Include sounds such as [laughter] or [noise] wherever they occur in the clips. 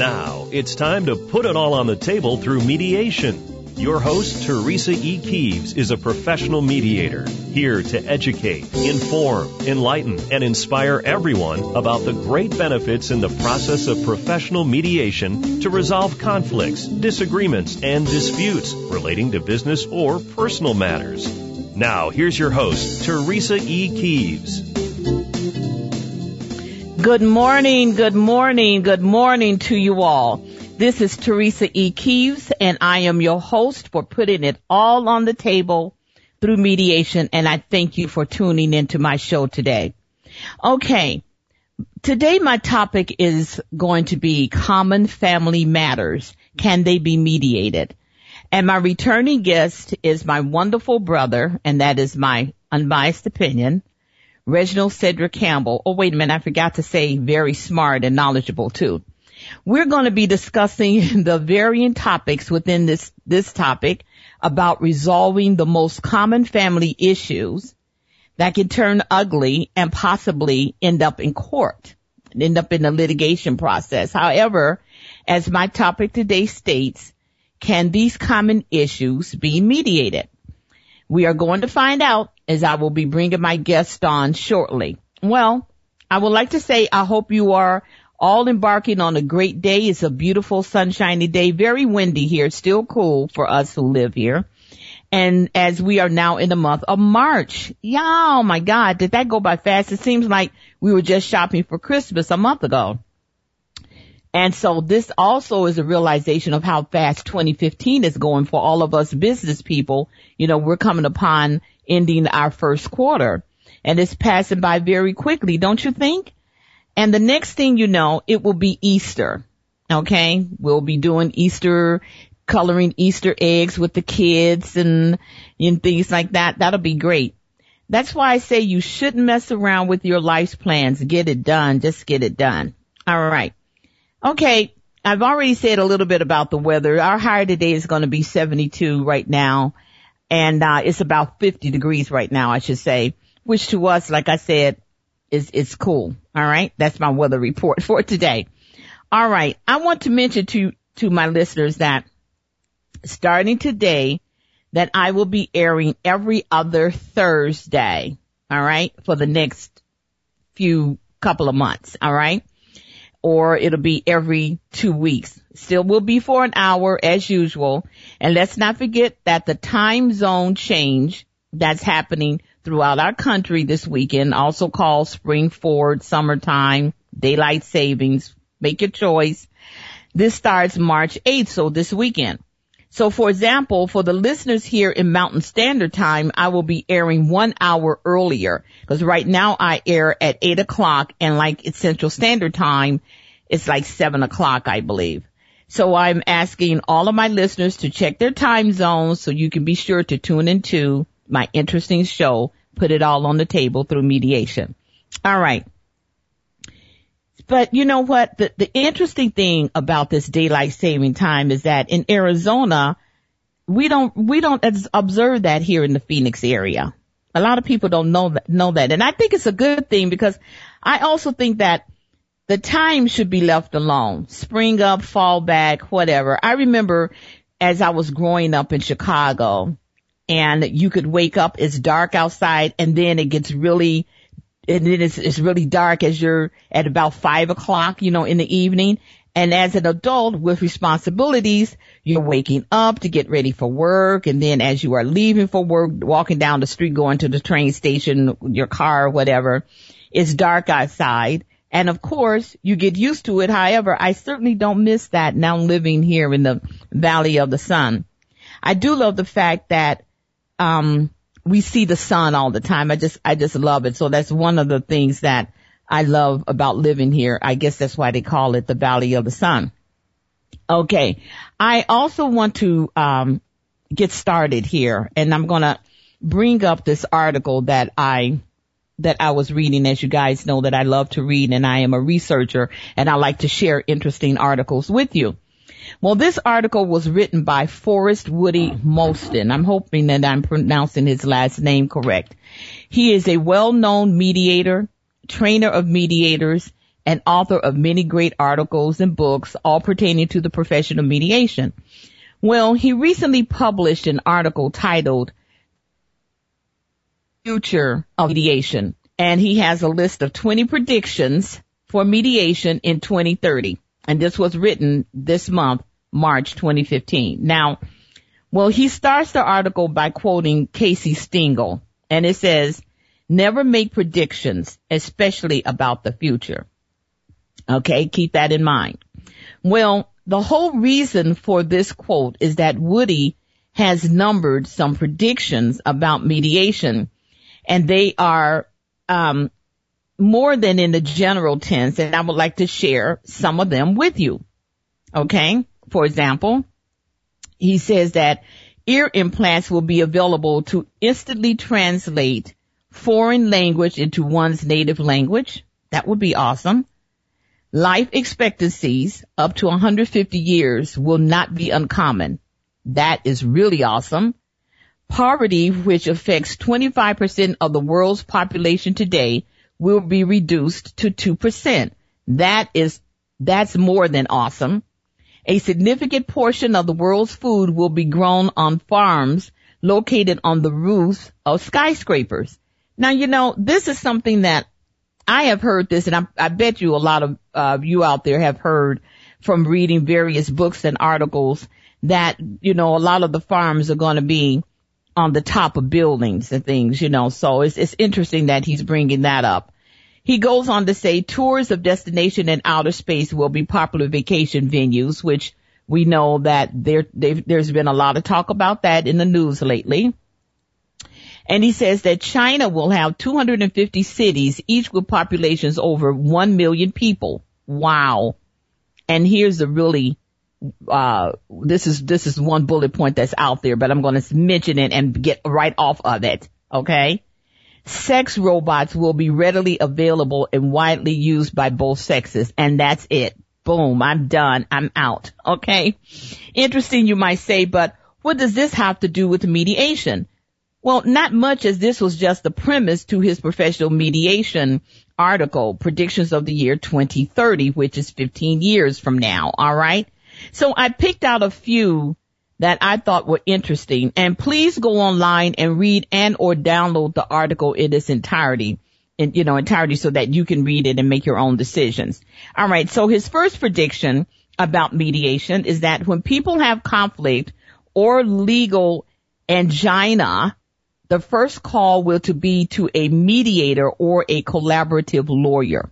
Now, it's time to put it all on the table through mediation. Your host, Teresa E. Keeves, is a professional mediator, here to educate, inform, enlighten, and inspire everyone about the great benefits in the process of professional mediation to resolve conflicts, disagreements, and disputes relating to business or personal matters. Now, here's your host, Teresa E. Keeves. Good morning, good morning, good morning to you all. This is Teresa E. Keeves and I am your host for putting it all on the table through mediation and I thank you for tuning into my show today. Okay. Today my topic is going to be common family matters. Can they be mediated? And my returning guest is my wonderful brother and that is my unbiased opinion, Reginald Cedric Campbell. Oh, wait a minute. I forgot to say very smart and knowledgeable too. We're going to be discussing [laughs] the varying topics within this, this topic about resolving the most common family issues that can turn ugly and possibly end up in court, end up in the litigation process. However, as my topic today states, can these common issues be mediated? We are going to find out as I will be bringing my guest on shortly. Well, I would like to say I hope you are all embarking on a great day. It's a beautiful sunshiny day, very windy here, still cool for us who live here. And as we are now in the month of March, yeah, oh my God, did that go by fast? It seems like we were just shopping for Christmas a month ago. And so this also is a realization of how fast 2015 is going for all of us business people. You know, we're coming upon ending our first quarter and it's passing by very quickly, don't you think? And the next thing you know, it will be Easter. Okay. We'll be doing Easter, coloring Easter eggs with the kids and, and things like that. That'll be great. That's why I say you shouldn't mess around with your life's plans. Get it done. Just get it done. All right. Okay. I've already said a little bit about the weather. Our high today is going to be 72 right now. And, uh, it's about 50 degrees right now, I should say, which to us, like I said, is, is cool. All right. That's my weather report [laughs] for today. All right. I want to mention to, to my listeners that starting today, that I will be airing every other Thursday. All right. For the next few couple of months. All right or it'll be every two weeks. Still will be for an hour as usual. And let's not forget that the time zone change that's happening throughout our country this weekend, also called spring forward, summertime, daylight savings, make your choice. This starts March 8th, so this weekend. So for example, for the listeners here in Mountain Standard Time, I will be airing one hour earlier because right now I air at eight o'clock and like it's Central Standard Time, it's like seven o'clock, I believe. So I'm asking all of my listeners to check their time zones so you can be sure to tune into my interesting show, put it all on the table through mediation. All right. But you know what? The, the interesting thing about this daylight saving time is that in Arizona, we don't, we don't observe that here in the Phoenix area. A lot of people don't know that, know that. And I think it's a good thing because I also think that the time should be left alone. Spring up, fall back, whatever. I remember as I was growing up in Chicago and you could wake up, it's dark outside and then it gets really and then it's, it's really dark as you're at about five o'clock, you know, in the evening. And as an adult with responsibilities, you're waking up to get ready for work. And then as you are leaving for work, walking down the street, going to the train station, your car, whatever, it's dark outside. And of course, you get used to it. However, I certainly don't miss that now living here in the Valley of the Sun. I do love the fact that, um, we see the sun all the time. I just, I just love it. So that's one of the things that I love about living here. I guess that's why they call it the Valley of the Sun. Okay. I also want to, um, get started here and I'm going to bring up this article that I, that I was reading. As you guys know that I love to read and I am a researcher and I like to share interesting articles with you. Well, this article was written by Forrest Woody Mosten. I'm hoping that I'm pronouncing his last name correct. He is a well-known mediator, trainer of mediators, and author of many great articles and books, all pertaining to the profession of mediation. Well, he recently published an article titled Future of Mediation, and he has a list of 20 predictions for mediation in 2030. And this was written this month, March 2015. Now, well, he starts the article by quoting Casey Stengel, and it says, never make predictions, especially about the future. Okay, keep that in mind. Well, the whole reason for this quote is that Woody has numbered some predictions about mediation and they are um, more than in the general tense and I would like to share some of them with you. Okay? For example, he says that ear implants will be available to instantly translate foreign language into one's native language. That would be awesome. Life expectancies up to 150 years will not be uncommon. That is really awesome. Poverty, which affects 25% of the world's population today, will be reduced to 2%. That is, that's more than awesome. A significant portion of the world's food will be grown on farms located on the roofs of skyscrapers. Now, you know, this is something that I have heard this and I, I bet you a lot of uh, you out there have heard from reading various books and articles that, you know, a lot of the farms are going to be on the top of buildings and things, you know, so it's, it's interesting that he's bringing that up. He goes on to say tours of destination and outer space will be popular vacation venues, which we know that there, there's been a lot of talk about that in the news lately. And he says that China will have 250 cities, each with populations over 1 million people. Wow. And here's the really, uh, this is, this is one bullet point that's out there, but I'm going to mention it and get right off of it. Okay. Sex robots will be readily available and widely used by both sexes. And that's it. Boom. I'm done. I'm out. Okay. Interesting, you might say, but what does this have to do with mediation? Well, not much as this was just the premise to his professional mediation article, predictions of the year 2030, which is 15 years from now. All right. So I picked out a few that I thought were interesting and please go online and read and or download the article in its entirety. In, you know, entirety so that you can read it and make your own decisions. All right. So his first prediction about mediation is that when people have conflict or legal angina, the first call will to be to a mediator or a collaborative lawyer.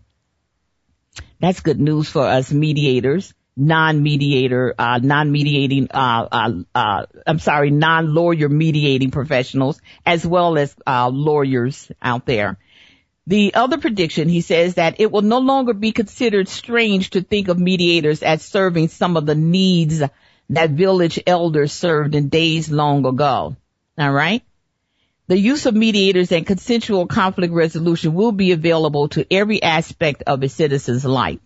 That's good news for us mediators, non-mediator, uh, non-mediating, uh, uh, uh I'm sorry, non-lawyer mediating professionals, as well as uh, lawyers out there. The other prediction, he says that it will no longer be considered strange to think of mediators as serving some of the needs that village elders served in days long ago. All right. The use of mediators and consensual conflict resolution will be available to every aspect of a citizen's life.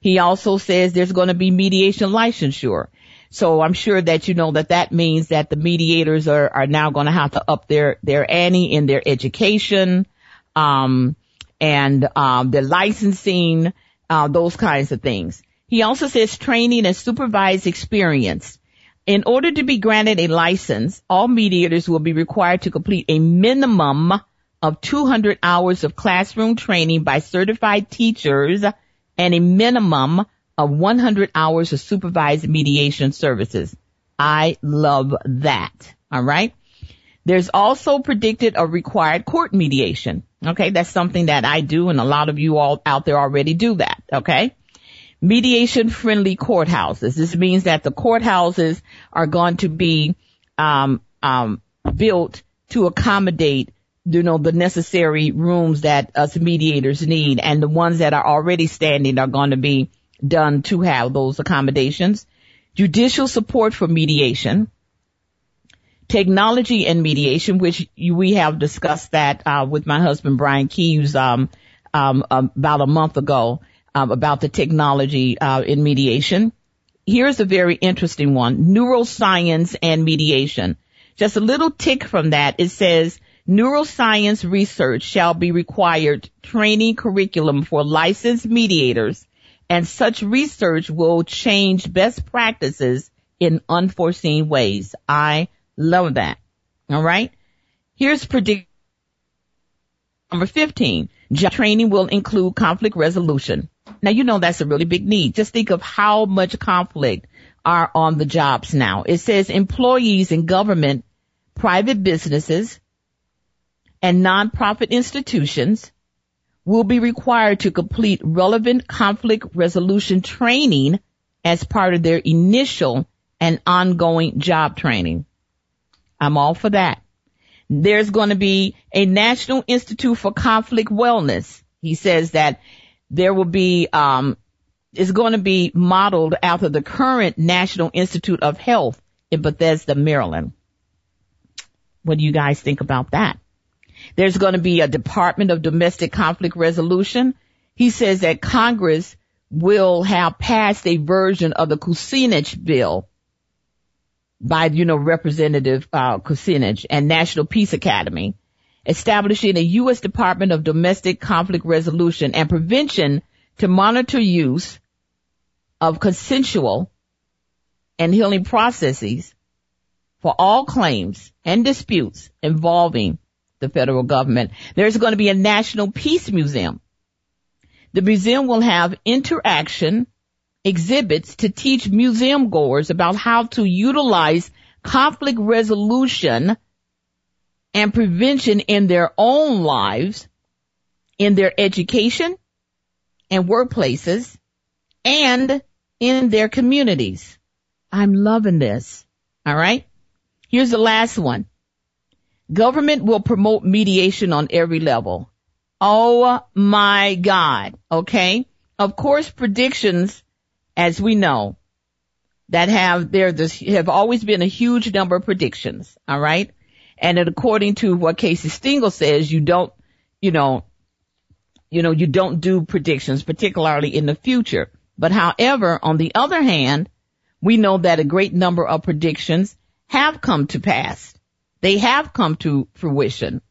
He also says there's going to be mediation licensure. So I'm sure that you know that that means that the mediators are, are now going to have to up their, their ante in their education, um, and, um, their licensing, uh, those kinds of things. He also says training and supervised experience in order to be granted a license, all mediators will be required to complete a minimum of 200 hours of classroom training by certified teachers and a minimum of 100 hours of supervised mediation services. I love that. All right. There's also predicted a required court mediation. Okay. That's something that I do and a lot of you all out there already do that. Okay mediation friendly courthouses. This means that the courthouses are going to be um, um, built to accommodate you know the necessary rooms that us mediators need and the ones that are already standing are going to be done to have those accommodations judicial support for mediation technology and mediation which we have discussed that uh, with my husband Brian Keeves um, um, about a month ago um, about the technology uh, in mediation. Here's a very interesting one: neuroscience and mediation. Just a little tick from that. It says neuroscience research shall be required training curriculum for licensed mediators and such research will change best practices in unforeseen ways. I love that. All right. Here's predict number 15. Job training will include conflict resolution. Now you know that's a really big need. Just think of how much conflict are on the jobs now. It says employees in government, private businesses, and nonprofit institutions will be required to complete relevant conflict resolution training as part of their initial and ongoing job training. I'm all for that. There's going to be a National Institute for Conflict Wellness. He says that there will be, um, is going to be modeled after the current National Institute of Health in Bethesda, Maryland. What do you guys think about that? There's going to be a Department of Domestic Conflict Resolution. He says that Congress will have passed a version of the Kucinich bill by, you know, Representative uh, Kucinich and National Peace Academy, establishing a U.S. Department of Domestic Conflict Resolution and Prevention to monitor use of consensual and healing processes for all claims and disputes involving the federal government. There's going to be a National Peace Museum. The museum will have interaction exhibits to teach museum goers about how to utilize conflict resolution and prevention in their own lives, in their education and workplaces, and in their communities. I'm loving this. All right. Here's the last one. Government will promote mediation on every level. Oh my God. Okay. Of course, predictions, as we know, that have there have always been a huge number of predictions. All right. And according to what Casey Stengel says, you don't, you know, you know, you don't do predictions, particularly in the future. But however, on the other hand, we know that a great number of predictions have come to pass. They have come to fruition.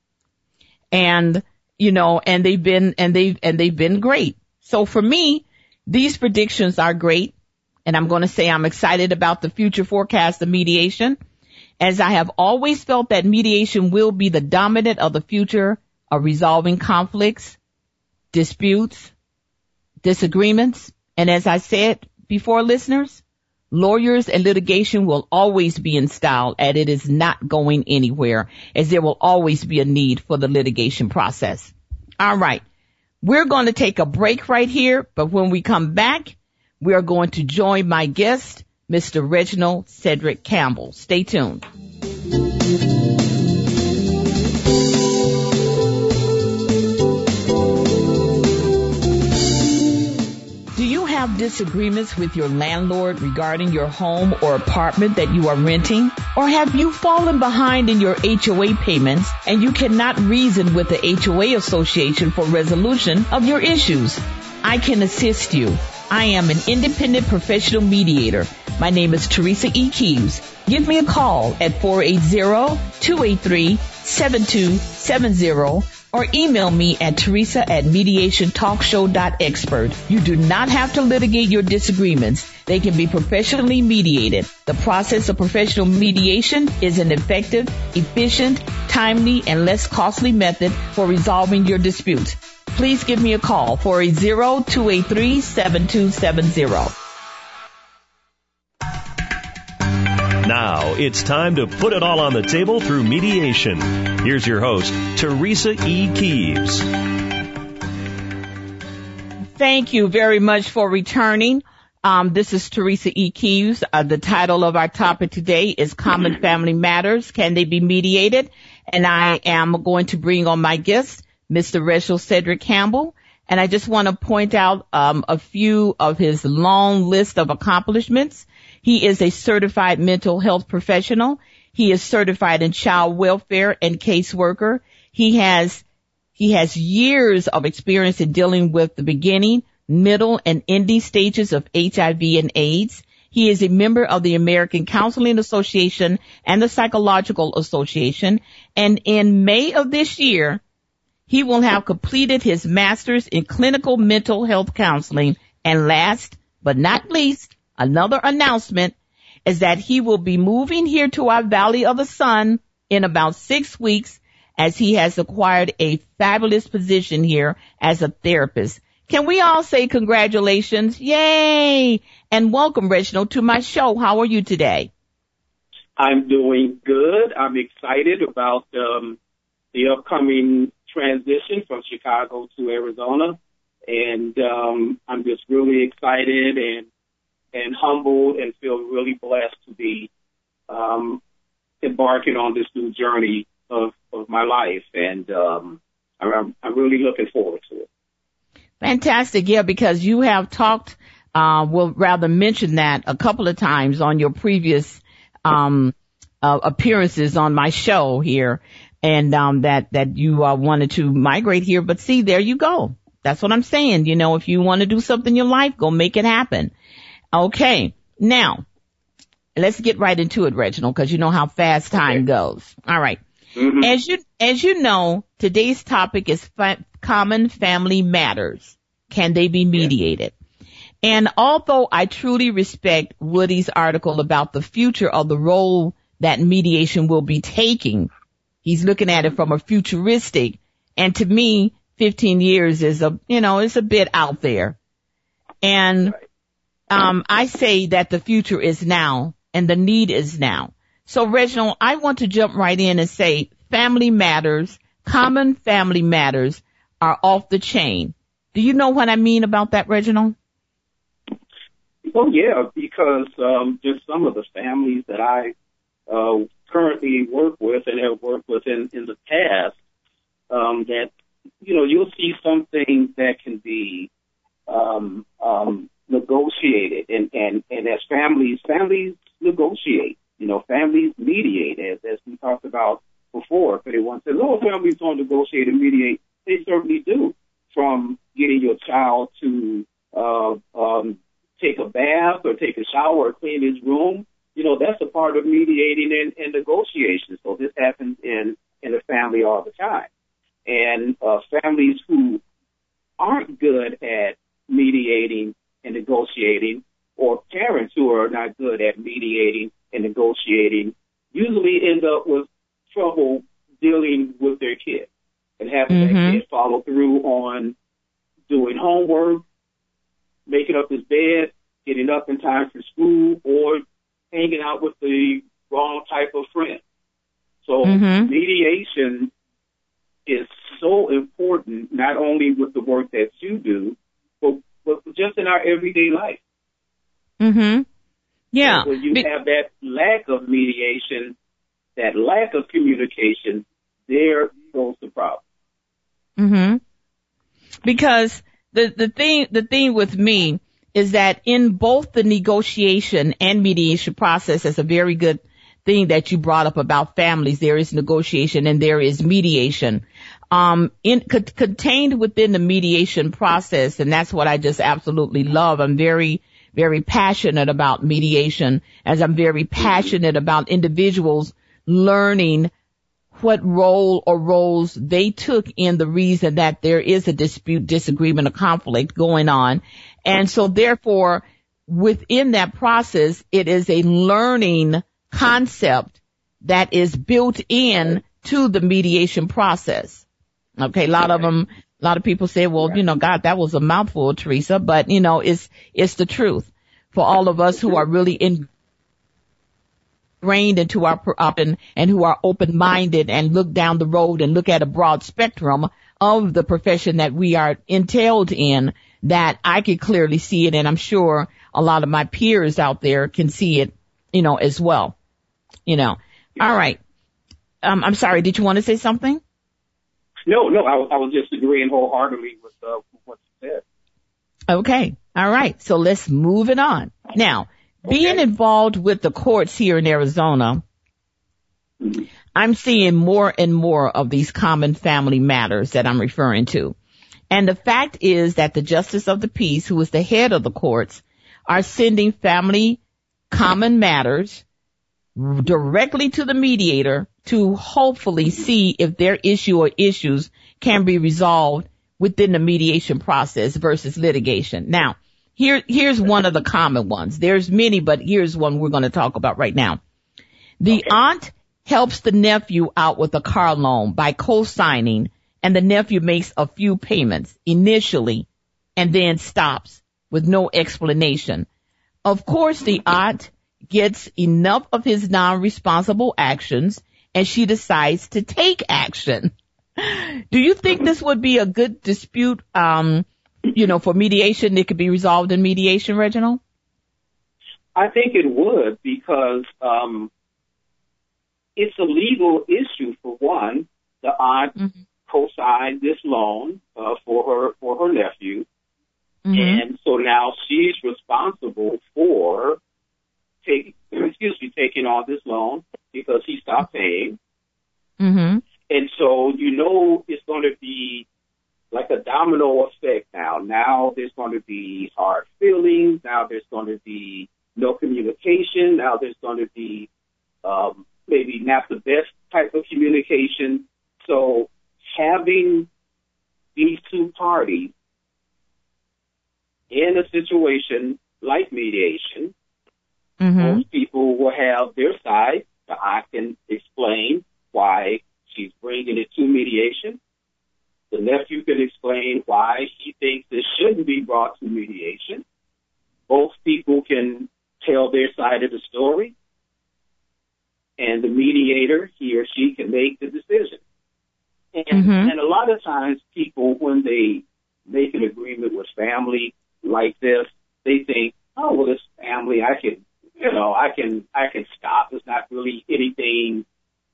And, you know, and they've been, and they've, and they've been great. So for me, these predictions are great. And I'm going to say I'm excited about the future forecast of mediation as I have always felt that mediation will be the dominant of the future of resolving conflicts, disputes, disagreements. And as I said before listeners, Lawyers and litigation will always be in style and it is not going anywhere as there will always be a need for the litigation process. All right. We're going to take a break right here, but when we come back, we are going to join my guest, Mr. Reginald Cedric Campbell. Stay tuned. Have disagreements with your landlord regarding your home or apartment that you are renting? Or have you fallen behind in your HOA payments and you cannot reason with the HOA association for resolution of your issues? I can assist you. I am an independent professional mediator. My name is Teresa E. Keeves. Give me a call at 480-283-7270 or email me at teresa at mediationtalkshow.expert. You do not have to litigate your disagreements. They can be professionally mediated. The process of professional mediation is an effective, efficient, timely, and less costly method for resolving your disputes. Please give me a call for a 283 7270 Now it's time to put it all on the table through mediation. Here's your host, Teresa E. Keeves. Thank you very much for returning. Um, this is Teresa E. Keeves. Uh, the title of our topic today is Common Family Matters. Can they be mediated? And I am going to bring on my guest, Mr. Reginald Cedric Campbell. And I just want to point out um, a few of his long list of accomplishments. He is a certified mental health professional. He is certified in child welfare and caseworker. He has he has years of experience in dealing with the beginning, middle, and ending stages of HIV and AIDS. He is a member of the American Counseling Association and the Psychological Association. And in May of this year, he will have completed his master's in clinical mental health counseling. And last but not least, another announcement is that he will be moving here to our Valley of the Sun in about six weeks as he has acquired a fabulous position here as a therapist. Can we all say congratulations? Yay! And welcome, Reginald, to my show. How are you today? I'm doing good. I'm excited about um, the upcoming transition from Chicago to Arizona, and um, I'm just really excited and and humbled and feel really blessed to be um, embarking on this new journey of, of my life. And um, I'm, I'm really looking forward to it. Fantastic. Yeah, because you have talked, uh, well, rather mentioned that a couple of times on your previous, um, uh, appearances on my show here and, um, that, that you, uh, wanted to migrate here. But see, there you go. That's what I'm saying. You know, if you want to do something in your life, go make it happen. Okay. Now, let's get right into it, Reginald, because you know how fast time okay. goes. All right. mm-hmm. As you as you know, today's topic is fa- common family matters. Can they be mediated? Yeah. And although I truly respect Woody's article about the future of the role that mediation will be taking, he's looking at it from a futuristic, and to me, 15 years is a, you know, it's a bit out there. And um, I say that the future is now and the need is now. So Reginald, I want to jump right in and say family matters, common family matters are off the chain. Do you know what I mean about that, Reginald? Oh yeah, because um, just some of the families that I uh, currently work with and have worked with in, in the past, um, that you know you'll see something that can be um, um, negotiated and, and, and as families, families negotiate, you know, families mediate as, as we talked about before. If anyone says, oh, families don't negotiate and mediate, they certainly do from getting your child to, uh, um, take a bath or take a shower or clean his room. You know, that's a part of mediating and, and negotiation. So this happens in, in the family all the time. And, uh, families who aren't good at mediating and negotiating, or parents who are not good at mediating and negotiating usually end up with trouble dealing with their kids and having mm-hmm. their kid follow through on doing homework, making up his bed, getting up in time for school, or hanging out with the wrong type of friend. So mm-hmm. mediation is so important, not only with the work that you do, but but just in our everyday life. Mhm. Yeah. when you Be- have that lack of mediation, that lack of communication, there goes the problem. Mhm. Because the the thing the thing with me is that in both the negotiation and mediation process, it's a very good thing that you brought up about families. There is negotiation and there is mediation um, in, c- contained within the mediation process, and that's what I just absolutely love. I'm very, very passionate about mediation, as I'm very passionate about individuals learning what role or roles they took in the reason that there is a dispute, disagreement, or conflict going on. And so therefore, within that process, it is a learning concept that is built in to the mediation process. Okay, a lot of them, a lot of people say, well, you know, God, that was a mouthful, Teresa, but you know, it's, it's the truth for all of us who are really ingrained into our, and, and who are open-minded and look down the road and look at a broad spectrum of the profession that we are entailed in that I could clearly see it. And I'm sure a lot of my peers out there can see it, you know, as well, you know. All right. Um, I'm sorry. Did you want to say something? No, no, I, I was just agreeing wholeheartedly with, uh, what you said. Okay. All right. So let's move it on. Now, okay. being involved with the courts here in Arizona, mm-hmm. I'm seeing more and more of these common family matters that I'm referring to. And the fact is that the justice of the peace, who is the head of the courts, are sending family common matters directly to the mediator to hopefully see if their issue or issues can be resolved within the mediation process versus litigation. Now, here, here's one of the common ones. There's many, but here's one we're going to talk about right now. The okay. aunt helps the nephew out with a car loan by co-signing and the nephew makes a few payments initially and then stops with no explanation. Of course, the aunt gets enough of his non-responsible actions and she decides to take action. Do you think this would be a good dispute, um, you know, for mediation? It could be resolved in mediation, Reginald? I think it would because um, it's a legal issue for one. The aunt mm-hmm. co-signed this loan uh, for her for her nephew, mm-hmm. and so now she's responsible for taking [clears throat] excuse me taking on this loan because he stopped paying. Mm-hmm. And so you know it's going to be like a domino effect now. Now there's going to be hard feelings. Now there's going to be no communication. Now there's going to be um, maybe not the best type of communication. So having these two parties in a situation like mediation, mm-hmm. most people will have their side. but I can explain why she's bringing it to mediation. The nephew can explain why he thinks this shouldn't be brought to mediation. Both people can tell their side of the story. And the mediator, he or she, can make the decision. And, mm-hmm. and a lot of times people, when they make an agreement with family like this, they think, oh, well, this family, I can, you know, I can, I can stop. It's not really anything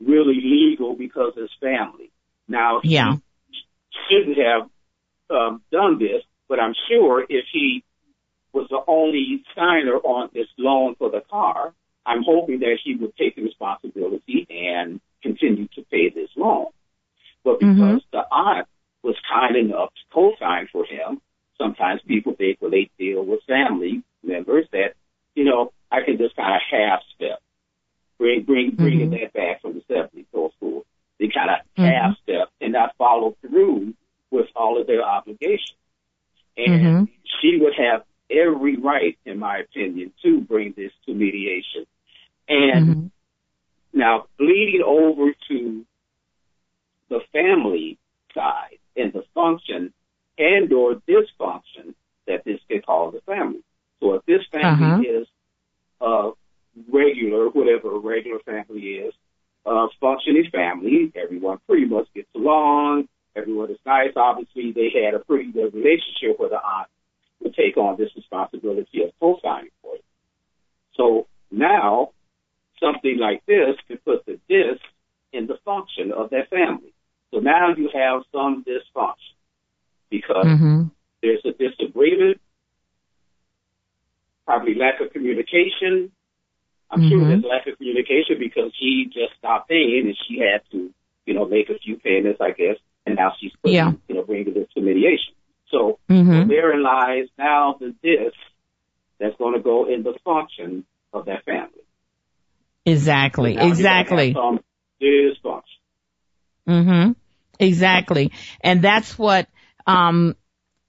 really legal because it's family. Now, yeah. he shouldn't have um, done this, but I'm sure if he was the only signer on this loan for the car, I'm hoping that he would take the responsibility and continue to pay this loan. But because mm-hmm. the aunt was kind enough to co-sign for him, sometimes people think when they deal with family members that, you know, I can just kind of half step bring bring bringing mm-hmm. that back from the 70s old school. They kind of mm-hmm. half step and not follow through with all of their obligations. And mm-hmm. she would have every right, in my opinion, to bring this to mediation. And mm-hmm. now bleeding over to the family side and the function and or dysfunction that this could cause the family. So if this family uh-huh. is uh, regular, whatever a regular family is, uh, functioning family. Everyone pretty much gets along. Everyone is nice. Obviously, they had a pretty good relationship where the aunt would take on this responsibility of co-signing for it. So now, something like this can put the dis in the function of that family. So now you have some dysfunction because mm-hmm. there's a disagreement, probably lack of communication, I'm mm-hmm. sure there's lack of communication because he just stopped paying and she had to, you know, make a few payments, I guess, and now she's putting, yeah. you know, bringing this to mediation. So mm-hmm. therein lies now the this that's going to go in the function of that family. Exactly. So exactly. Some dysfunction. Mm-hmm. Exactly. And that's what, um,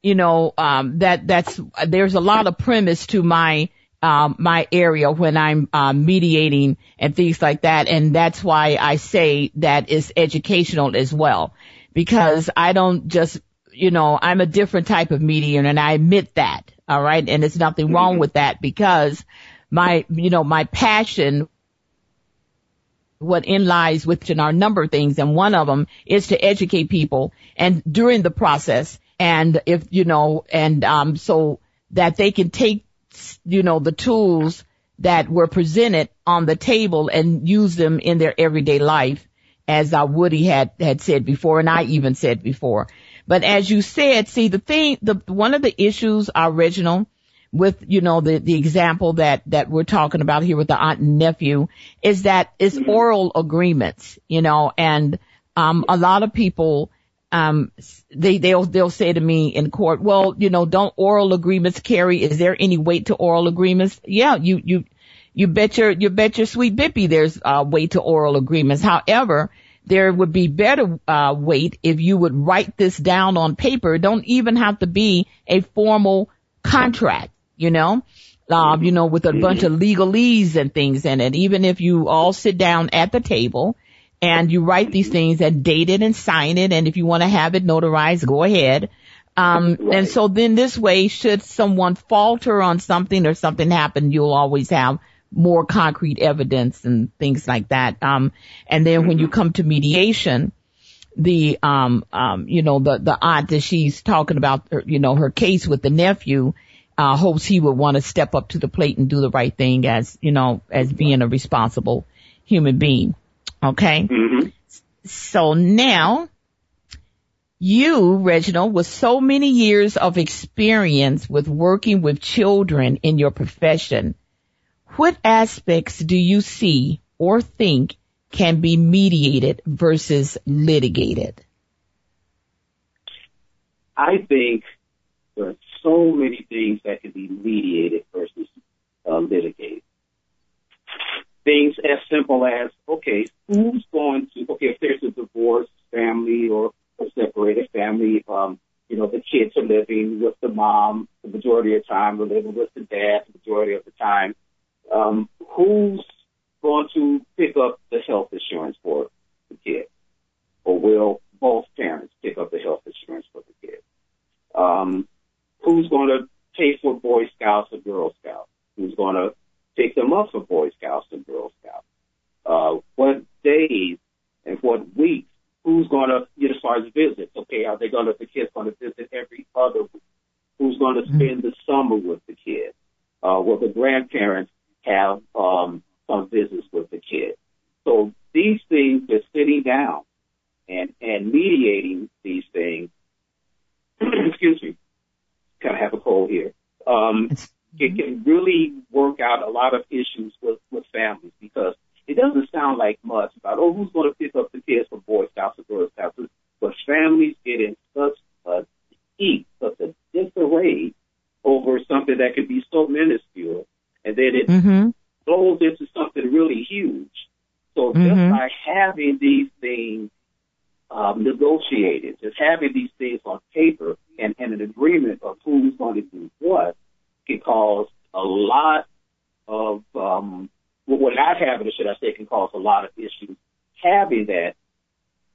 you know, um, that, that's, there's a lot of premise to my, um, my area when I'm uh, mediating and things like that. And that's why I say that it's educational as well, because I don't just, you know, I'm a different type of mediator and I admit that. All right. And there's nothing wrong mm-hmm. with that because my, you know, my passion what in lies within our number of things and one of them is to educate people and during the process and if you know and um so that they can take you know, the tools that were presented on the table and use them in their everyday life, as uh, Woody had, had said before, and I even said before. But as you said, see, the thing, the, one of the issues, Reginald, with, you know, the, the example that, that we're talking about here with the aunt and nephew is that it's mm-hmm. oral agreements, you know, and, um, a lot of people, um, they, they'll, they'll say to me in court, well, you know, don't oral agreements carry, is there any weight to oral agreements? Yeah, you, you, you bet your, you bet your sweet bippy there's a way to oral agreements. However, there would be better uh, weight if you would write this down on paper. Don't even have to be a formal contract, you know, um, you know, with a bunch of legalese and things in it. Even if you all sit down at the table and you write these things and date it and sign it, and if you want to have it notarized, go ahead. Um, right. and so then this way, should someone falter on something or something happen, you'll always have more concrete evidence and things like that. Um, and then when you come to mediation, the, um, um, you know, the, the aunt that she's talking about, you know, her case with the nephew, uh, hopes he would want to step up to the plate and do the right thing as, you know, as being a responsible human being. Okay. Mm-hmm. So now you, Reginald, with so many years of experience with working with children in your profession, what aspects do you see or think can be mediated versus litigated? I think there are so many things that can be mediated versus uh, litigated. Things as simple as, okay, who's going to, okay, if there's a divorce family or a separated family, um, you know, the kids are living with the mom the majority of the time, or living with the dad the majority of the time um, who's going to pick up the health insurance for the kid? Or will both parents pick up the health insurance for the kid? Um, who's going to pay for Boy Scouts or Girl Scouts? Who's going to pick them up for Boy Scouts and Girl Scouts? Uh, what days and what weeks? Who's going to, you know, as far as visits? Okay, are they going to, the kids going to visit every other week? Who's going to mm-hmm. spend the summer with the kids? Uh, will the grandparents have um, some visits with the kid. So these things, just sitting down and and mediating these things. [clears throat] excuse me, kind of have a cold here. Um, it can really work out a lot of issues with with families because it doesn't sound like much about oh who's going to pick up the kids from Boy Scouts or Girl Scouts, but families get in such a heat, such a disarray over something that could be so minuscule and then it mm-hmm. blows into something really huge. So mm-hmm. just by having these things um, negotiated, just having these things on paper and, and an agreement of who's going to do what can cause a lot of, um, well, not having it, should I say, can cause a lot of issues. Having that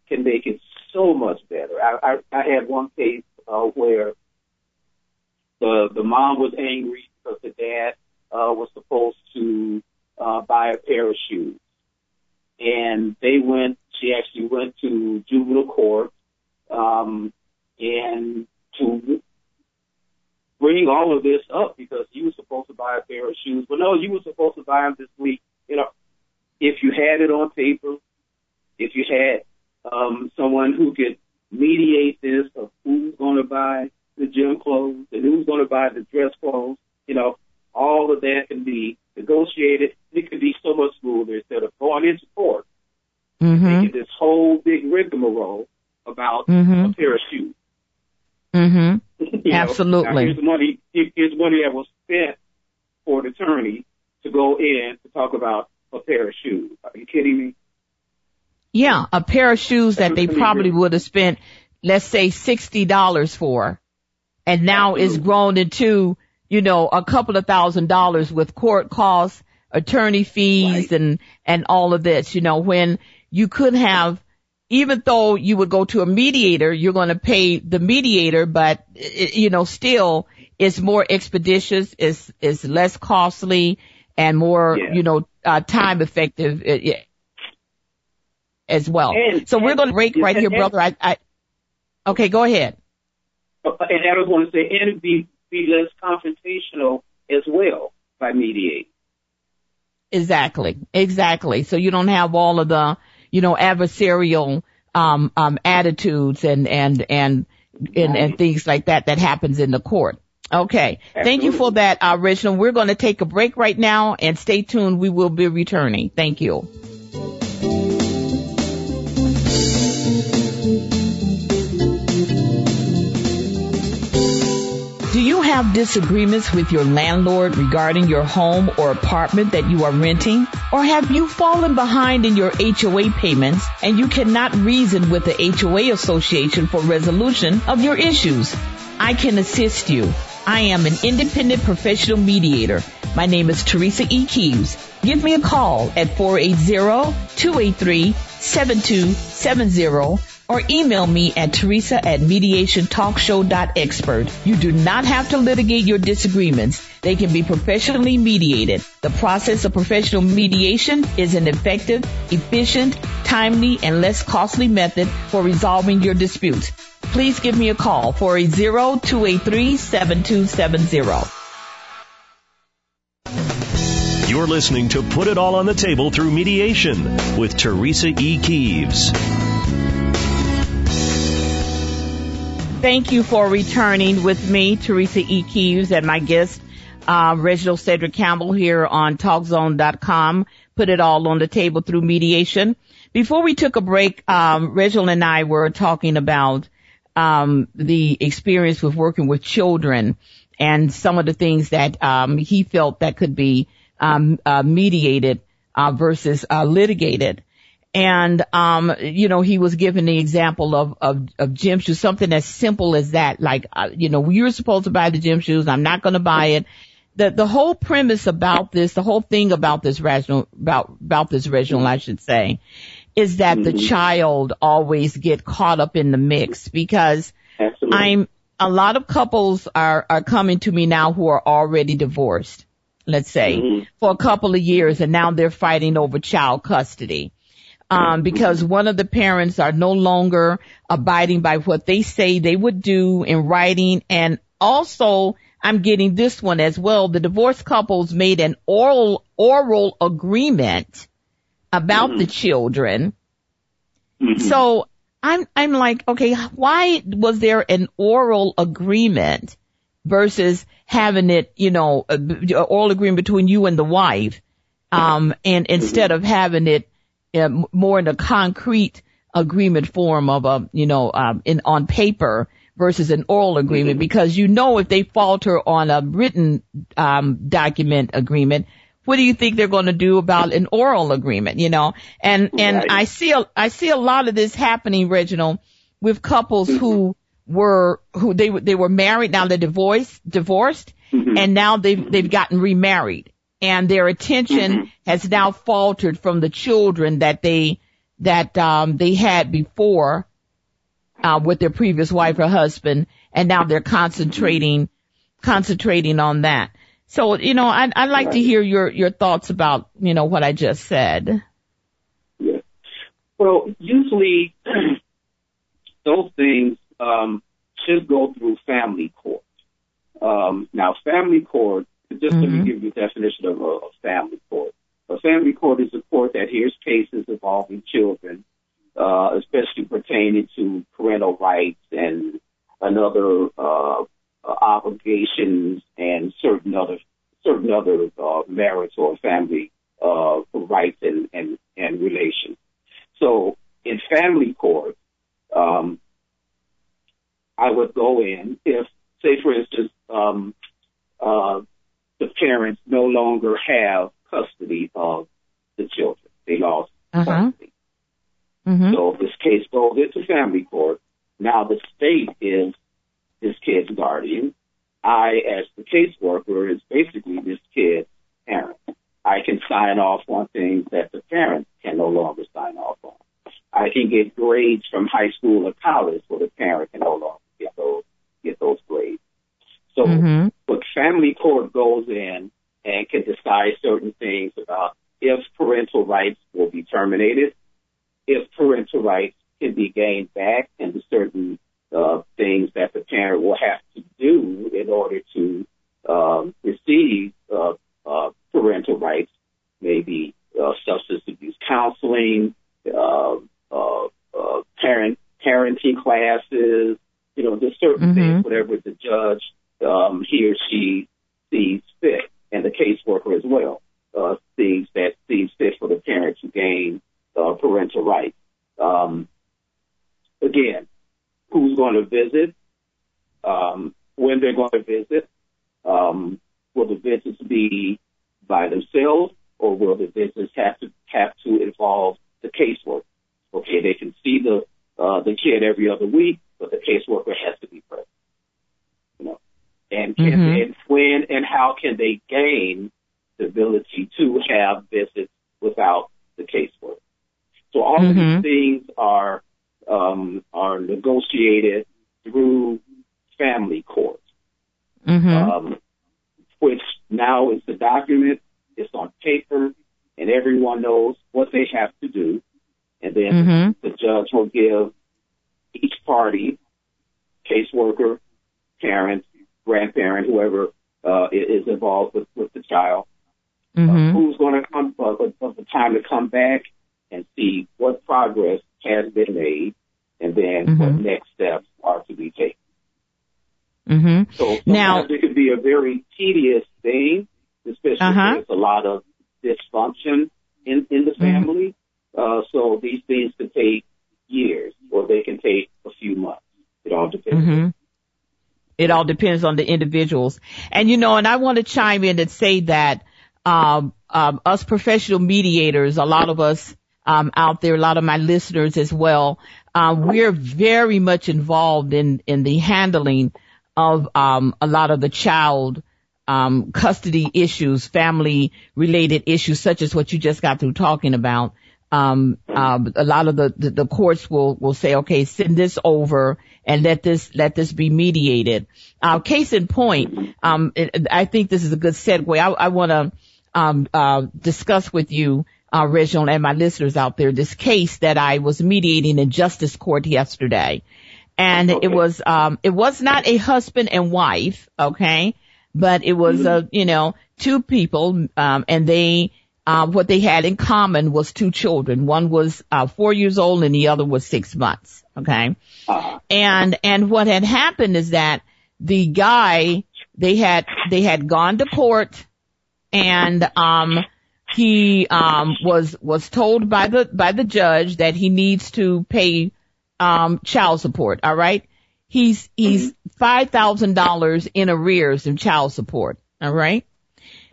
can make it so much better. I, I, I had one case uh, where the the mom was angry because the dad uh, was supposed to uh, buy a pair of shoes. And they went, she actually went to juvenile court, um, and to bring all of this up because you were supposed to buy a pair of shoes. But no, you were supposed to buy them this week. You know, if you had it on paper, if you had um, someone who could mediate this of who's going to buy the gym clothes and who's going to buy the dress clothes, you know, all of that can be negotiated. It can be so much smoother instead of going into court mm-hmm. making this whole big rigmarole about mm-hmm. a pair of shoes. Mm-hmm. [laughs] Absolutely. here's money. Here's money that was spent for an attorney to go in to talk about a pair of shoes. Are you kidding me? Yeah, a pair of shoes that they probably would have spent, let's say, sixty dollars for, and now Absolutely. is grown into you know, a couple of thousand dollars with court costs, attorney fees right. and, and all of this, you know, when you could have, even though you would go to a mediator, you're going to pay the mediator, but you know, still it's more expeditious, it's, it's less costly and more, yeah. you know, uh, time effective as well. And, so we're going to break right and, here, brother. I, I, okay, go ahead. And I was going to say, and it'd be be less confrontational as well by mediating. Exactly, exactly. So you don't have all of the, you know, adversarial um, um, attitudes and and and and, and things like that that happens in the court. Okay. Absolutely. Thank you for that, uh, Reginald. We're going to take a break right now and stay tuned. We will be returning. Thank you. Have disagreements with your landlord regarding your home or apartment that you are renting? Or have you fallen behind in your HOA payments and you cannot reason with the HOA association for resolution of your issues? I can assist you. I am an independent professional mediator. My name is Teresa E. Keeves. Give me a call at 480-283-7270 or email me at teresa at mediationtalkshow.expert. You do not have to litigate your disagreements. They can be professionally mediated. The process of professional mediation is an effective, efficient, timely, and less costly method for resolving your disputes. Please give me a call, 480-283-7270. You're listening to Put It All on the Table Through Mediation with Teresa E. Keeves. Thank you for returning with me, Teresa E. Keeves, and my guest, uh, Reginald Cedric Campbell here on TalkZone.com. Put it all on the table through mediation. Before we took a break, um, Reginald and I were talking about um, the experience with working with children and some of the things that um, he felt that could be um, uh, mediated uh, versus uh, litigated. And, um, you know, he was given the example of, of, of gym shoes, something as simple as that. Like, uh, you know, you're supposed to buy the gym shoes. I'm not going to buy it. The, the whole premise about this, the whole thing about this rational, about, about this regional, I should say, is that mm-hmm. the child always get caught up in the mix because Absolutely. I'm, a lot of couples are, are coming to me now who are already divorced, let's say, mm-hmm. for a couple of years and now they're fighting over child custody um, because one of the parents are no longer abiding by what they say they would do in writing. And also, I'm getting this one as well. The divorced couples made an oral, oral agreement about mm-hmm. the children. Mm-hmm. So I'm, I'm like, okay, why was there an oral agreement versus having it, you know, a, oral agreement between you and the wife? Um, and instead of having it uh, more in a concrete agreement form of a, you know, um, in on paper versus an oral agreement mm-hmm. because you know if they falter on a written um, document agreement, what do you think they're going to do about an oral agreement? You know, and and right. I see a, I see a lot of this happening, Reginald, with couples mm-hmm. who were who they they were married now they're divorced divorced mm-hmm. and now they've they've gotten remarried and their attention mm-hmm. has now faltered from the children that they that um, they had before uh, with their previous wife or husband, and now they're concentrating concentrating on that. So you know, I'd, I'd like to hear your your thoughts about you know what I just said. Yeah. Well, usually [clears throat] those things um, should go through family court. Um, now, family court just mm-hmm. let me mm-hmm. give you a definition of a, a family court. A family court is a court that hears cases involving children, uh, especially pertaining to parental rights and another uh, uh, obligations and certain other certain other uh, merits or family uh, rights and, and, and relations. So in family court, um, I would go in if, say, for instance, um, uh, the parents no longer have custody of the children. They lost uh-huh. custody. Mm-hmm. So this case goes into family court. Now the state is this kid's guardian. I, as the caseworker, is basically this kid's parent. I can sign off on things that the parent can no longer sign off on. I can get grades from high school or college where the parent can no longer get those get those grades. So, mm-hmm. but family court goes in and can decide certain things about if parental rights will be terminated, if parental rights can be gained back, and the certain uh, things that the parent will have to do in order to um, receive uh, uh, parental rights, maybe uh, substance abuse counseling, uh, uh, uh, parent parenting classes, you know, just certain mm-hmm. things, whatever the judge he or she sees fit, and the caseworker as well uh, sees that sees fit for the parent to gain uh, parental rights. Um, again, who's going to visit, um, when they're going to visit, Um, will the visits be by themselves, or will the visits have to have to involve the caseworker? Okay, they can see the uh, the kid every other week, but the caseworker has to be present. And can Mhm. and when and how can they gain the ability to have visits without the caseworker? So all of Mhm. these things are um, are negotiated through family court, Mhm. um, which now is the document. It's on paper, and everyone knows what they have to do. And then Mhm. the judge will give each party, caseworker, parent, grandparent, whoever uh, is involved with, with the child, uh, Mhm. who's going to come uh, of the time to come back and see what progress has been made, and then what Mhm. next steps are to be taken. Mhm. So Now- it could be a very tedious thing, especially Uh-huh. if there's a lot of dysfunction in, in the Mhm. family. Uh, so these things could take years, or they can take a few months. It all depends. It all depends on the individuals. And you know, and I want to chime in and say that um, um, us professional mediators, a lot of us um, out there, a lot of my listeners as well, um, we're very much involved in in the handling of um, a lot of the child um, custody issues, family related issues, such as what you just got through talking about. Um, um, a lot of the, the, the courts will, will say, okay, send this over and let this, let this be mediated. Uh, case in point, um, it, I think this is a good segue. I, I want to, um, uh, discuss with you, uh, Reginald and my listeners out there, this case that I was mediating in justice court yesterday. And Okay. it was, um, it was not a husband and wife, okay? But it was, uh, you know, two people, um, and they, uh, what they had in common was two children. One was, uh, four years old and the other was six months, okay? Uh, And, and what had happened is that the guy, they had, they had gone to court and, um, he, um, was, was told by the, by the judge that he needs to pay, um, child support. All right. He's, he's $5,000 in arrears in child support. All right.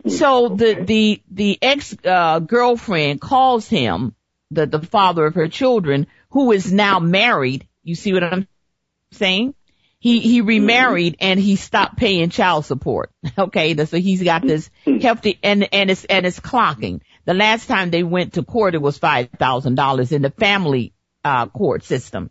So the, the, the ex, uh, girlfriend calls him, the, the father of her children, who is now married. You see what I'm saying? He, he remarried and he stopped paying child support. [laughs] Okay. So he's got this hefty and, and it's, and it's clocking. The last time they went to court, it was $5,000 in the family, uh, court system.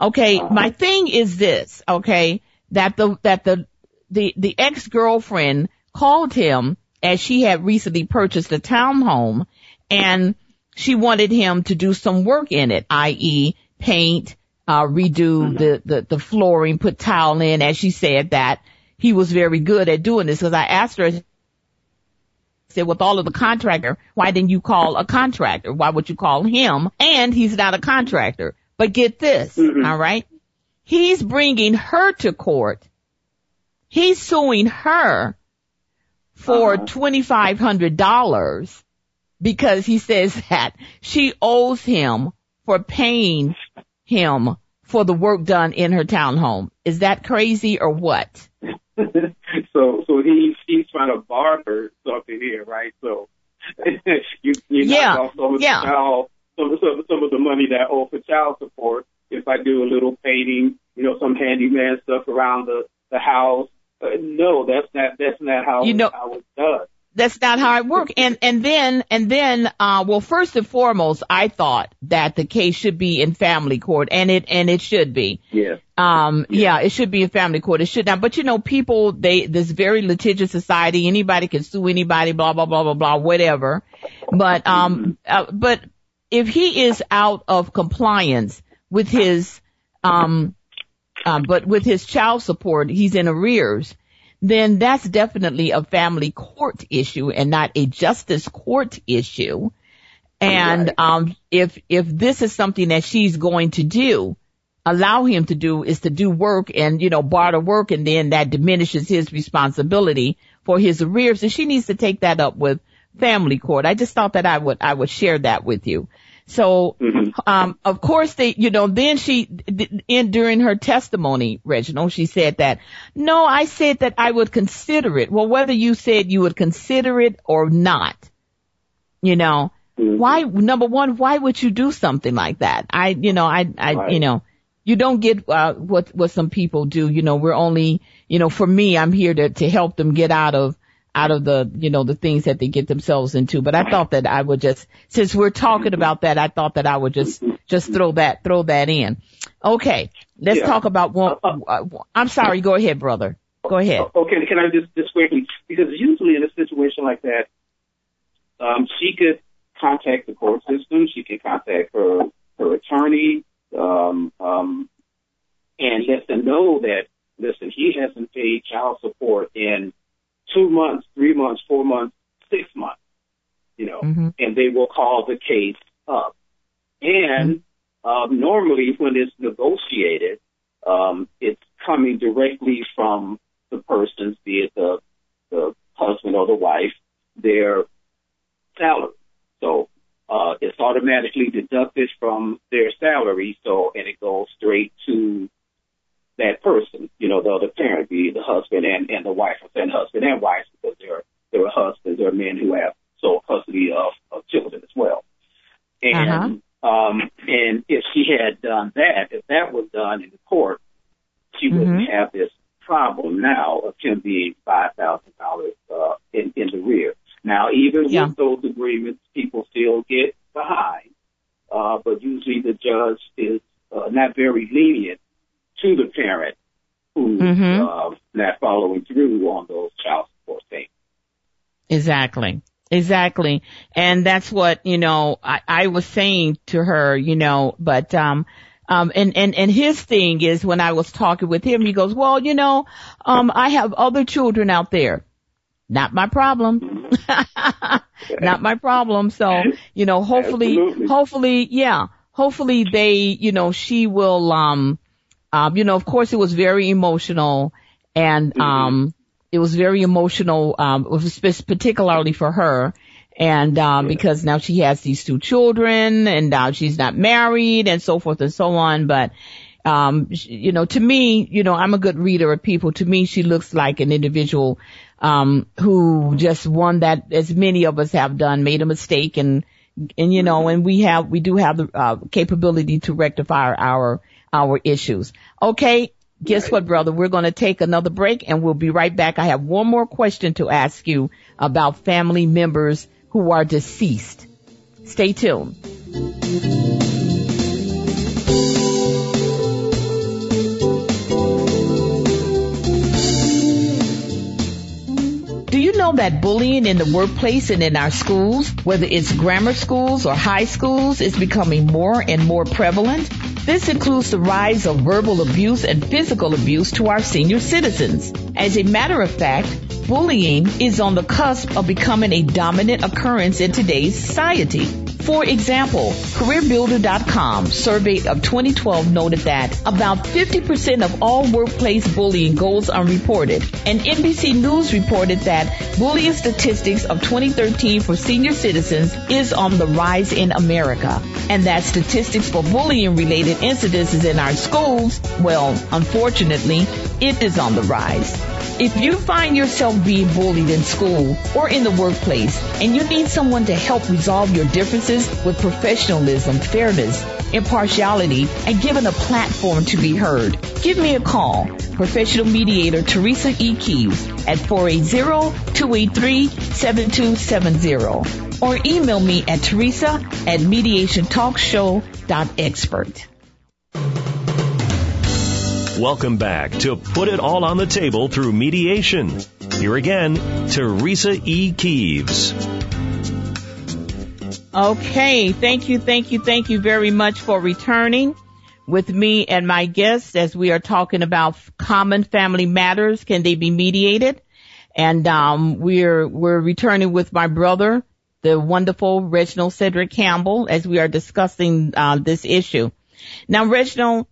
Okay. My thing is this. Okay. That the, that the, the, the ex-girlfriend called him as she had recently purchased a townhome and she wanted him to do some work in it, i.e. paint, uh, redo the, the, the flooring, put tile in, as she said that he was very good at doing this because I asked her, I said, with all of the contractor, why didn't you call a contractor? Why would you call him? And he's not a contractor. But get this, Mhm. all right? He's bringing her to court. He's suing her for Uh-huh. $2,500 because he says that she owes him for paying him for the work done in her townhome. Is that crazy or what? [laughs] so so he's he's trying to barter something here, right? So [laughs] you you Yeah, some of yeah. the child some some, some of the money that I owe for child support if I do a little painting, you know, some handyman stuff around the the house. Uh, no, that's not that's not how You know- how it's done. That's not how it worked. And, and then, and then, uh, well, first and foremost, I thought that the case should be in family court and it, and it should be. Yes. Um, yeah, it should be in family court. It should not. But you know, people, they, this very litigious society, anybody can sue anybody, blah, blah, blah, blah, blah, whatever. But, um, uh, but if he is out of compliance with his, um, um, but with his child support, he's in arrears, then that's definitely a family court issue and not a justice court issue. And, Right. um, if, if this is something that she's going to do, allow him to do is to do work and, you know, barter work and then that diminishes his responsibility for his arrears and she needs to take that up with family court. I just thought that I would, I would share that with you. So, mm-hmm. um, of course they, you know, then she, in, during her testimony, Reginald, she said that, no, I said that I would consider it. Well, whether you said you would consider it or not, you know, mm-hmm. why, number one, why would you do something like that? I, you know, I, I, right. you know, you don't get, uh, what, what some people do. You know, we're only, you know, for me, I'm here to, to help them get out of, out of the, you know, the things that they get themselves into. But I thought that I would just, since we're talking about that, I thought that I would just, just throw that, throw that in. Okay. Let's yeah. talk about one. Uh, uh, uh I'm sorry. Go ahead, brother. Go ahead. Okay. Can I just, just quickly, because usually in a situation like that, um, she could contact the court system. She could contact her, her attorney, um, um, and let them know that, listen, he hasn't paid child support in two months, three months, four months, six months, you know, mm-hmm. and they will call the case up. And mm-hmm. um, normally when it's negotiated, um, it's coming directly from the persons, be it the, the husband or the wife, their salary. So uh, it's automatically deducted from their salary, so and it goes straight to that person, you know, the other parent, be the husband and, and the wife, and husband and wife, there are, husbands, there are men who have sole custody of, of children as well. And, uh-huh. um, and if she had done that, if that was done in the court, she mm-hmm. wouldn't have this problem now of him being $5,000, uh, in, in the rear. Now, even yeah. with those agreements, people still get behind, uh, but usually the judge is uh, not very lenient to the parent who's mm-hmm. uh, not following through on those child support payments. Exactly. Exactly. And that's what, you know, I, I was saying to her, you know, but, um, um, and, and, and his thing is when I was talking with him, he goes, well, you know, um, I have other children out there. Not my problem. [laughs] Not my problem. So, you know, hopefully, Absolutely. hopefully, yeah, hopefully they, you know, she will, um, um, you know, of course it was very emotional and, mm-hmm. um, it was very emotional, um, particularly for her. And, um, yeah. because now she has these two children and now she's not married and so forth and so on. But, um, you know, to me, you know, I'm a good reader of people. To me, she looks like an individual, um, who just one that as many of us have done, made a mistake and, and you know, mm-hmm. and we have, we do have the uh, capability to rectify our our issues. Okay. Guess right. what, brother? We're going to take another break and we'll be right back. I have one more question to ask you about family members who are deceased. Stay tuned. Do you know that bullying in the workplace and in our schools, whether it's grammar schools or high schools, is becoming more and more prevalent? This includes the rise of verbal abuse and physical abuse to our senior citizens. As a matter of fact, bullying is on the cusp of becoming a dominant occurrence in today's society. For example, CareerBuilder.com survey of 2012 noted that about 50% of all workplace bullying goes unreported. And NBC News reported that bullying statistics of 2013 for senior citizens is on the rise in America. And that statistics for bullying related incidences in our schools, well, unfortunately, it is on the rise. If you find yourself being bullied in school or in the workplace and you need someone to help resolve your differences with professionalism, fairness, impartiality, and given a platform to be heard, give me a call. Professional mediator Teresa E. Keeves at 480-283-7270 or email me at teresa at mediationtalkshow.expert. Welcome back to Put It All on the Table through Mediation. Here again, Teresa E. Keeves. Okay, thank you, thank you, thank you very much for returning with me and my guests as we are talking about common family matters. Can they be mediated? And um, we're we're returning with my brother, the wonderful Reginald Cedric Campbell, as we are discussing uh, this issue. Now, Reginald,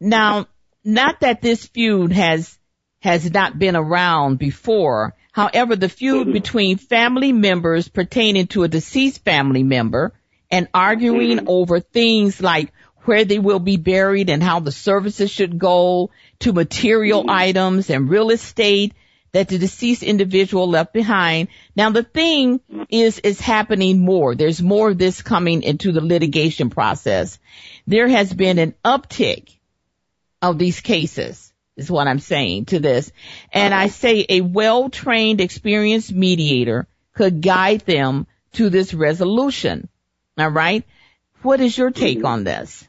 now not that this feud has has not been around before. However, the feud mm-hmm. between family members pertaining to a deceased family member and arguing Mhm. over things like where they will be buried and how the services should go to material Mhm. items and real estate that the deceased individual left behind. Now the thing is, is happening more. There's more of this coming into the litigation process. There has been an uptick of these cases is what I'm saying to this. And I say a well-trained, experienced mediator could guide them to this resolution. All right. What is your take on this?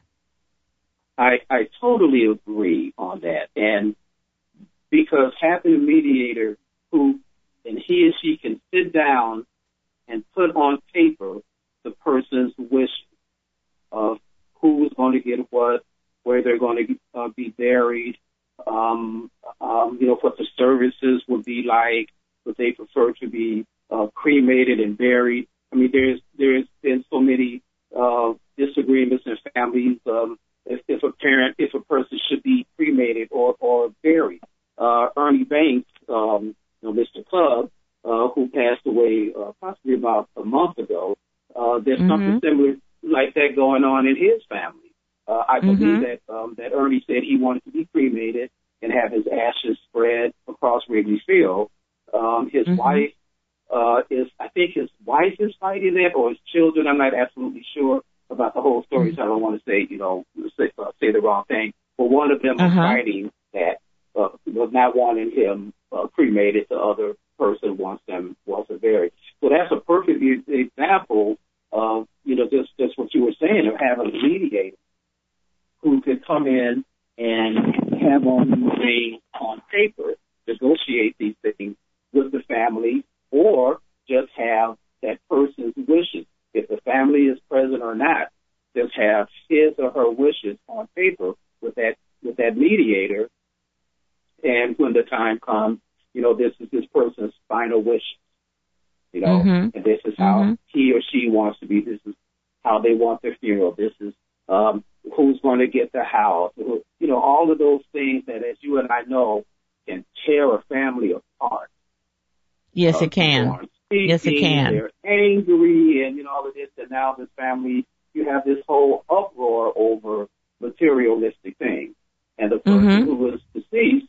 I, I totally agree on that. And because having a mediator who, and he or she can sit down and put on paper the person's wish of who is going to get what, where they're going to uh, be buried, um, um, you know, what the services would be like, would they prefer to be uh, cremated and buried? I mean, there's there's been so many uh, disagreements in families. Um, if, if a parent, if a person should be cremated or or buried. Uh, Ernie Banks, um, you know, Mr. Cub, uh, who passed away uh, possibly about a month ago. Uh, there's Mhm. something similar like that going on in his family. Uh, I believe Mhm. that um, that Ernie said he wanted to be cremated and have his ashes spread across Wrigley Field. Um, his Mhm. wife uh, is, I think his wife is fighting that, or his children. I'm not absolutely sure about the whole story, so I don't want to say, you know, say, uh, say the wrong thing. But one of them Uh-huh. is fighting that, uh, was not wanting him uh, cremated. The other person wants them wants them buried. So that's a perfect example of, you know, just just what you were saying of having a mediator who could come in and have all these on paper, negotiate these things with the family, or just have that person's wishes. If the family is present or not, just have his or her wishes on paper with that with that mediator. And when the time comes, you know, this is this person's final wish. You know, Mhm. and this is how Mhm. he or she wants to be. This is how they want their funeral. This is um, who's going to get the house. You know, all of those things that, as you and I know, can tear a family apart. Yes, Uh, it can. speaking, Yes, it can. They're angry and you know all of this, and now this family, you have this whole uproar over materialistic things. And the person Mhm. who was deceased,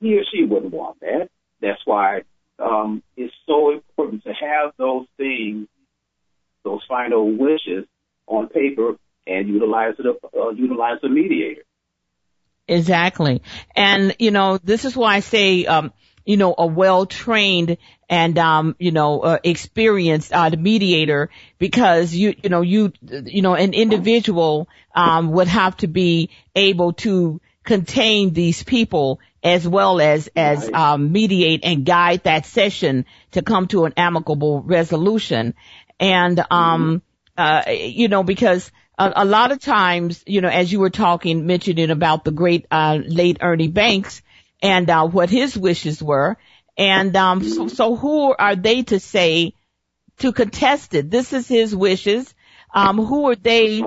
he or she wouldn't want that. That's why um, it's so important to have those things, those final wishes on paper, utilize it. Uh, utilize a mediator. Exactly. And, you know, this is why I say, um, you know, a well-trained and, um, you know, uh, experienced, uh, mediator because you, you know, you, you know, an individual, um, would have to be able to contain these people as well as, as, um, mediate and guide that session to come to an amicable resolution. And, um, uh, you know, because a, a lot of times, you know, as you were talking, mentioning about the great, uh, late Ernie Banks and, uh, what his wishes were. And, um, so, so who are they to say to contest it? This is his wishes. Um, who are they,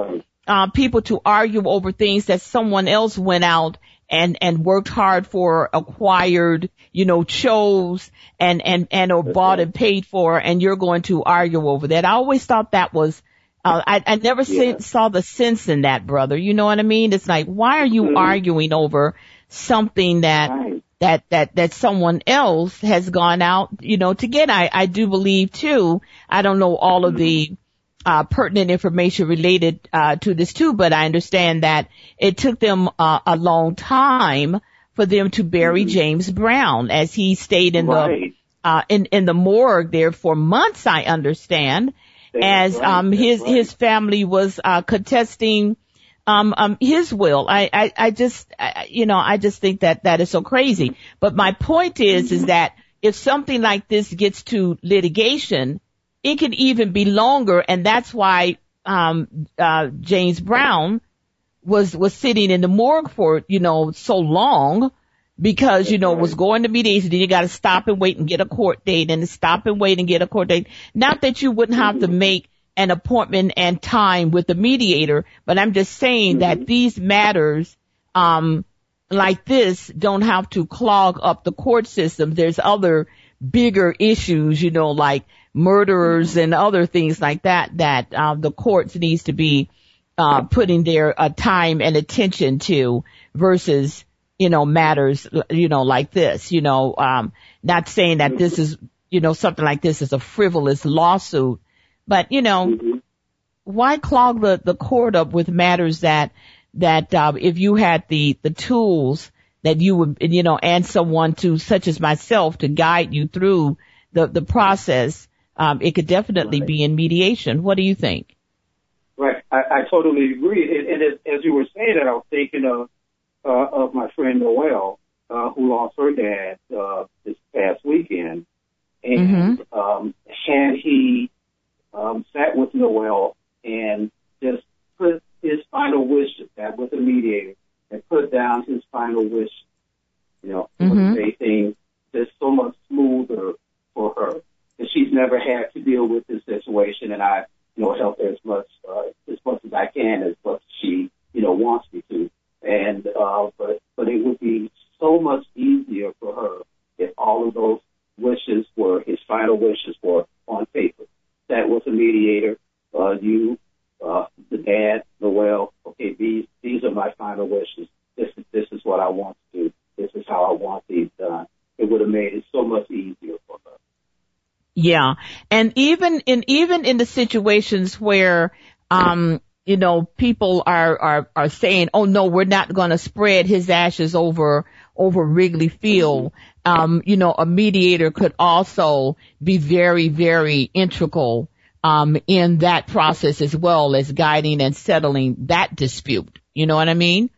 uh, people to argue over things that someone else went out and, and worked hard for, acquired, you know, chose and, and, and or bought and paid for and you're going to argue over that. I always thought that was, uh, I, I never Yeah. saw the sense in that, brother. You know what I mean? It's like, why are you Mhm. arguing over something that, Right. that, that, that someone else has gone out, you know, to get? I, I do believe too, I don't know all of the, uh, pertinent information related, uh, to this too, but I understand that it took them, uh, a long time for them to bury Mhm. James Brown as he stayed in the, uh, in, in the morgue there for months, I understand as um his right. his family was uh contesting um um his will. I i, I just I, you know i just think that that is so crazy. But my point is is that if something like this gets to litigation it could even be longer. And that's why um uh james brown was was sitting in the morgue for you know so long because you know it was going to mediation. Then you got to stop and wait and get a court date, and stop and wait and get a court date. Not that you wouldn't have to make an appointment and time with the mediator, but I'm just saying that these matters, um, like this, don't have to clog up the court system. There's other bigger issues, you know, like murderers and other things like that that uh, the courts needs to be uh, putting their uh, time and attention to versus you know matters you know like this you know um not saying that this is you know something like this is a frivolous lawsuit but you know why clog the the court up with matters that that uh, if you had the the tools that you would you know and someone to such as myself to guide you through the the process um it could definitely be in mediation. What do you think? Right. I, I totally agree. And, and as, as you were saying that i was thinking of uh, of my friend noel uh, who lost her dad uh, this past weekend and mm-hmm. um had he um sat with noel and just put his final wishes that with a mediator and put down his final wish. You know, mm-hmm. make things just so much smoother for her. And she's never had to deal with this situation, and I, you know, help her as much uh, as much as I can, as much as she, you know, wants uh, but but it would be so much easier for her if all of those wishes were his final wishes were on paper. That was a mediator. Uh, you uh, the dad, Noel, okay, these these are my final wishes. This is this is what I want to do. This is how I want these done. It would have made it so much easier for her. Yeah, and even in even in the situations where um you know people are are are saying, oh no, we're not going to spread his ashes over over Wrigley Field. Um, you know, a mediator could also be very very integral um, in that process as well as guiding and settling that dispute. You know what I mean?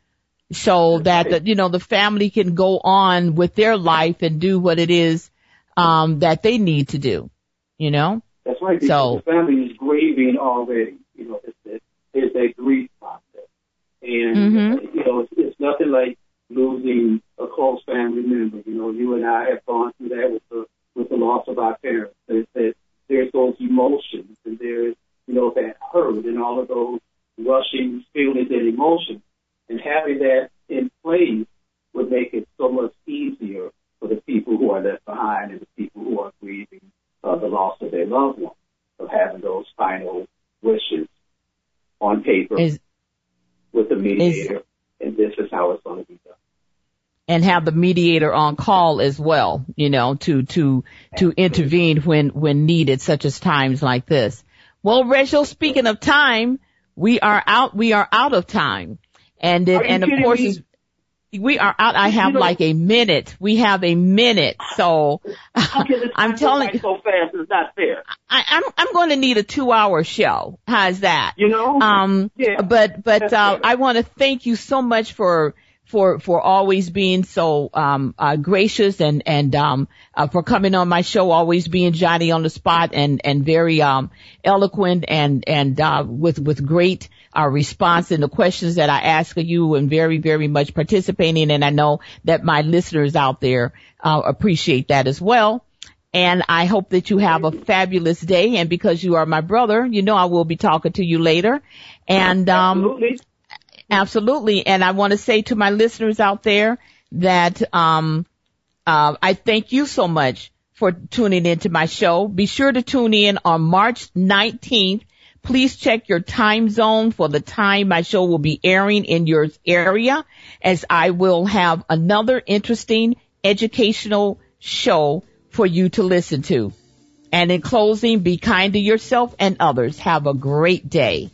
So that the, you know the family can go on with their life and do what it is um, that they need to do. You know. That's right. So the family is grieving already. You know, it's, it's a grief process, and mm-hmm. uh, you know it's, it's nothing like losing a close family member. You know, you and I have gone through that with the with the loss of our parents. It's, it's, there's those emotions and there's, you know, that hurt and all of those rushing feelings and emotions. And having that in place would make it so much easier for the people who are left behind and the people who are grieving uh, the loss of their loved one, of having those final wishes on paper is, with the mediator. Is, and this is how it's going to be done and have the mediator on call as well, you know, to, to, to intervene when, when needed, such as times like this. Well, Rachel, speaking of time, we are out, we are out of time. And, it, and of course, we are out. I have like a minute. We have a minute. So [laughs] I'm telling you. So fast is not fair. I, I'm, I'm going to need a two hour show. How's that? You know? Um, yeah. but, but, uh, I want to thank you so much for, for for always being so um uh, gracious and and um uh, for coming on my show always being Johnny on the spot and and very um eloquent and and uh with with great uh response and the questions that I ask of you and very very much participating and I know that my listeners out there uh appreciate that as well. And I hope that you have a fabulous day. And because you are my brother, you know I will be talking to you later. And um, Absolutely. Absolutely. And I want to say to my listeners out there that um, uh, I thank you so much for tuning into my show. Be sure to tune in on March 19th. Please check your time zone for the time my show will be airing in your area as I will have another interesting educational show for you to listen to. And in closing, be kind to yourself and others. Have a great day.